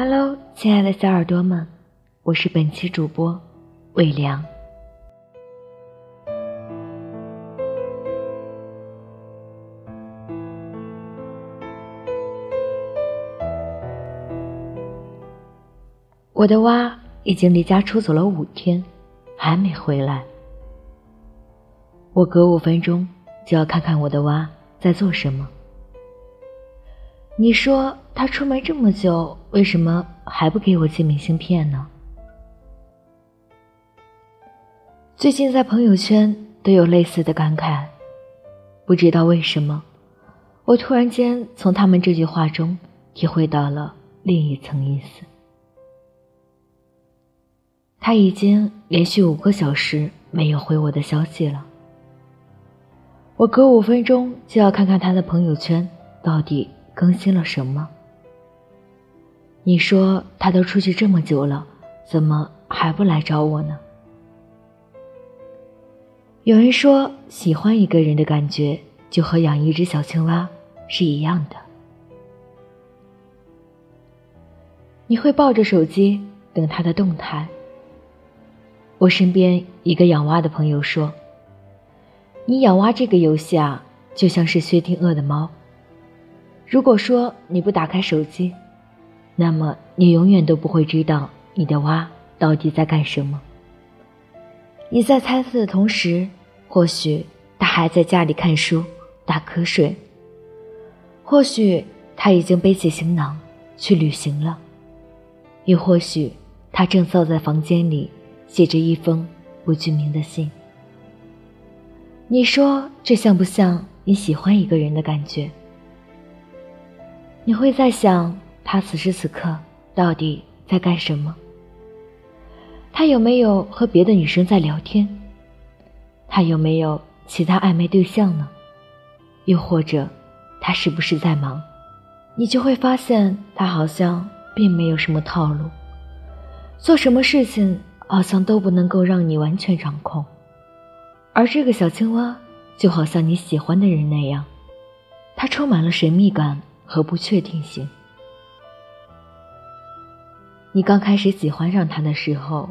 Hello，亲爱的小耳朵们，我是本期主播魏良。我的蛙已经离家出走了五天，还没回来。我隔五分钟就要看看我的蛙在做什么。你说他出门这么久，为什么还不给我寄明信片呢？最近在朋友圈都有类似的感慨，不知道为什么，我突然间从他们这句话中体会到了另一层意思。他已经连续五个小时没有回我的消息了。我隔五分钟就要看看他的朋友圈到底更新了什么。你说他都出去这么久了，怎么还不来找我呢？有人说，喜欢一个人的感觉就和养一只小青蛙是一样的。你会抱着手机等他的动态。我身边一个养蛙的朋友说。你养蛙这个游戏啊，就像是薛定谔的猫。如果说你不打开手机，那么你永远都不会知道你的蛙到底在干什么。你在猜测的同时，或许他还在家里看书打瞌睡，或许他已经背起行囊去旅行了，又或许他正坐在房间里写着一封不具名的信。你说这像不像你喜欢一个人的感觉？你会在想他此时此刻到底在干什么？他有没有和别的女生在聊天？他有没有其他暧昧对象呢？又或者他是不是在忙？你就会发现他好像并没有什么套路，做什么事情好像都不能够让你完全掌控。而这个小青蛙就好像你喜欢的人那样，它充满了神秘感和不确定性。你刚开始喜欢上他的时候，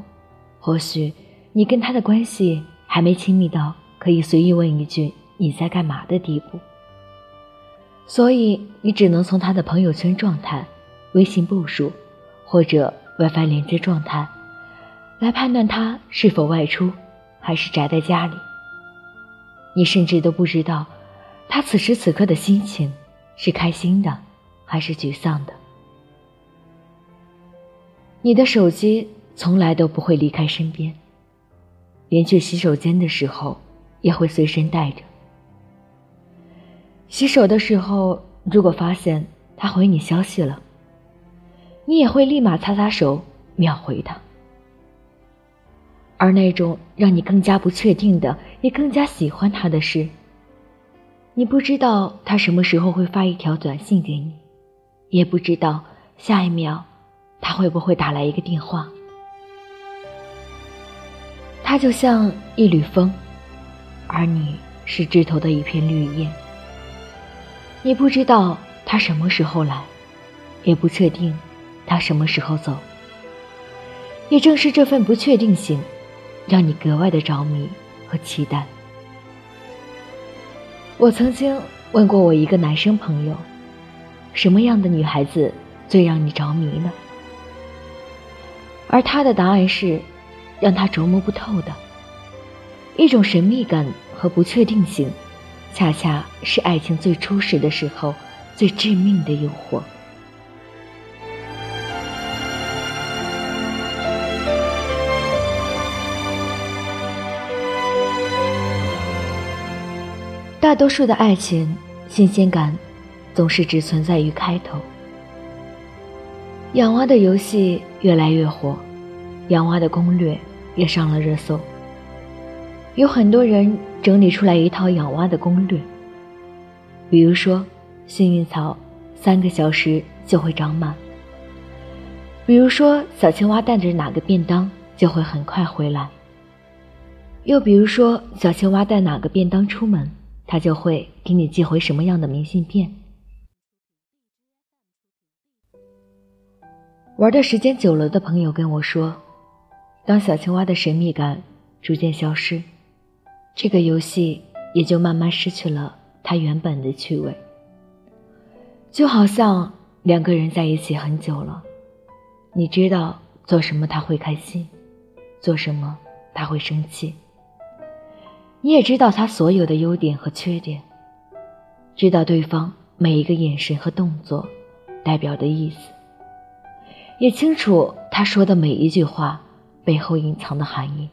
或许你跟他的关系还没亲密到可以随意问一句“你在干嘛”的地步，所以你只能从他的朋友圈状态、微信步数或者 WiFi 连接状态来判断他是否外出，还是宅在家里。你甚至都不知道，他此时此刻的心情是开心的，还是沮丧的。你的手机从来都不会离开身边，连去洗手间的时候也会随身带着。洗手的时候，如果发现他回你消息了，你也会立马擦擦手，秒回他。而那种让你更加不确定的，也更加喜欢他的是，你不知道他什么时候会发一条短信给你，也不知道下一秒他会不会打来一个电话。他就像一缕风，而你是枝头的一片绿叶。你不知道他什么时候来，也不确定他什么时候走。也正是这份不确定性。让你格外的着迷和期待。我曾经问过我一个男生朋友，什么样的女孩子最让你着迷呢？而他的答案是，让他琢磨不透的一种神秘感和不确定性，恰恰是爱情最初始的时候最致命的诱惑。多数的爱情新鲜感，总是只存在于开头。养蛙的游戏越来越火，养蛙的攻略也上了热搜。有很多人整理出来一套养蛙的攻略，比如说幸运草三个小时就会长满，比如说小青蛙带着哪个便当就会很快回来，又比如说小青蛙带哪个便当出门。他就会给你寄回什么样的明信片？玩的时间久了的朋友跟我说，当小青蛙的神秘感逐渐消失，这个游戏也就慢慢失去了它原本的趣味。就好像两个人在一起很久了，你知道做什么他会开心，做什么他会生气，你也知道他所有的优点和缺点，知道对方每一个眼神和动作代表的意思。也清楚他说的每一句话背后隐藏的含义。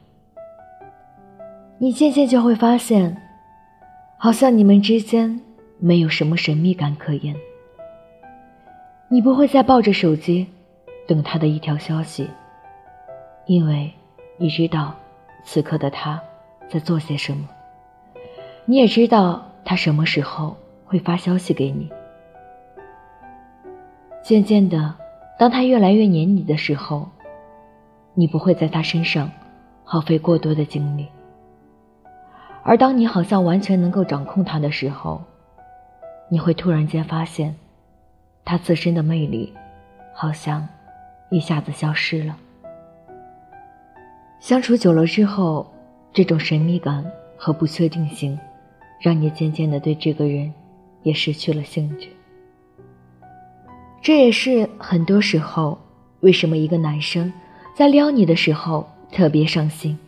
你渐渐就会发现，好像你们之间没有什么神秘感可言。你不会再抱着手机等他的一条消息，因为你知道此刻的他在做些什么。你也知道他什么时候会发消息给你。渐渐的。当他越来越黏你的时候，你不会在他身上耗费过多的精力；而当你好像完全能够掌控他的时候，你会突然间发现，他自身的魅力好像一下子消失了。相处久了之后，这种神秘感和不确定性，让你渐渐的对这个人也失去了兴趣。这也是很多时候，为什么一个男生在撩你的时候特别上心，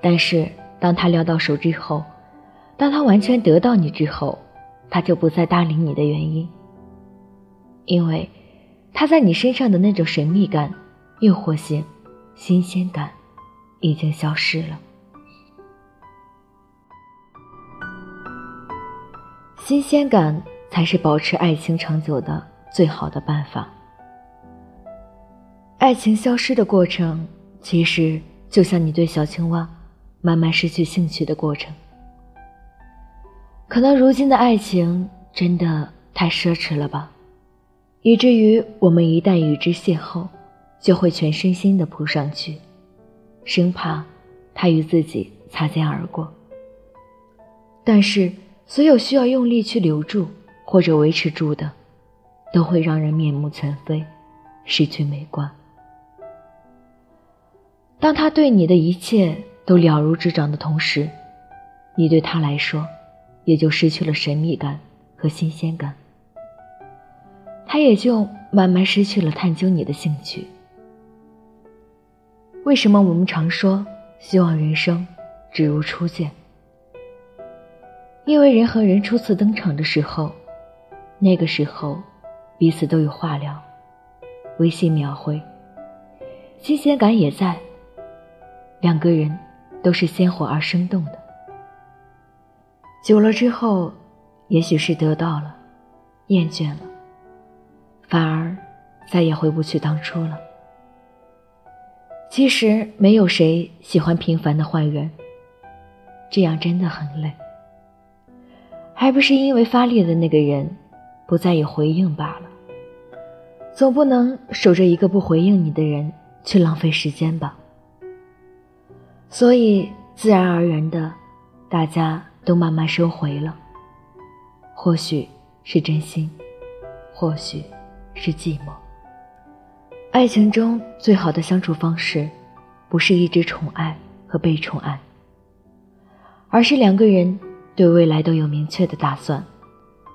但是当他撩到手之后，当他完全得到你之后，他就不再搭理你的原因。因为他在你身上的那种神秘感、诱惑性、新鲜感已经消失了。新鲜感才是保持爱情长久的。最好的办法。爱情消失的过程，其实就像你对小青蛙慢慢失去兴趣的过程。可能如今的爱情真的太奢侈了吧，以至于我们一旦与之邂逅，就会全身心的扑上去，生怕他与自己擦肩而过。但是，所有需要用力去留住或者维持住的。都会让人面目全非，失去美观。当他对你的一切都了如指掌的同时，你对他来说也就失去了神秘感和新鲜感，他也就慢慢失去了探究你的兴趣。为什么我们常说希望人生只如初见？因为人和人初次登场的时候，那个时候。彼此都有话聊，微信秒回，新鲜感也在。两个人都是鲜活而生动的。久了之后，也许是得到了，厌倦了，反而再也回不去当初了。其实没有谁喜欢平凡的换人，这样真的很累。还不是因为发力的那个人不再有回应罢了。总不能守着一个不回应你的人去浪费时间吧。所以自然而然的，大家都慢慢收回了。或许是真心，或许是寂寞。爱情中最好的相处方式，不是一直宠爱和被宠爱，而是两个人对未来都有明确的打算，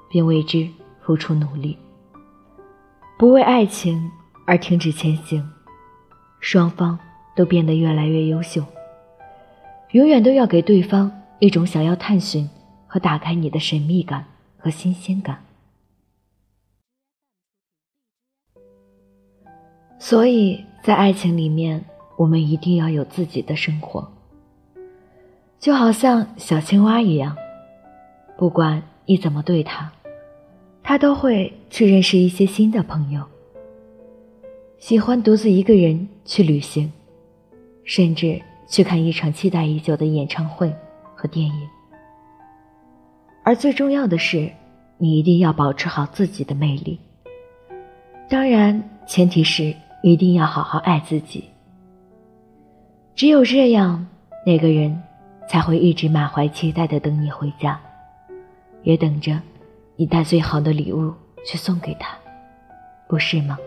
并为之付出努力。不为爱情而停止前行，双方都变得越来越优秀。永远都要给对方一种想要探寻和打开你的神秘感和新鲜感。所以在爱情里面，我们一定要有自己的生活，就好像小青蛙一样，不管你怎么对他。他都会去认识一些新的朋友，喜欢独自一个人去旅行，甚至去看一场期待已久的演唱会和电影。而最重要的是，你一定要保持好自己的魅力。当然，前提是一定要好好爱自己。只有这样，那个人才会一直满怀期待的等你回家，也等着。你带最好的礼物去送给他，不是吗？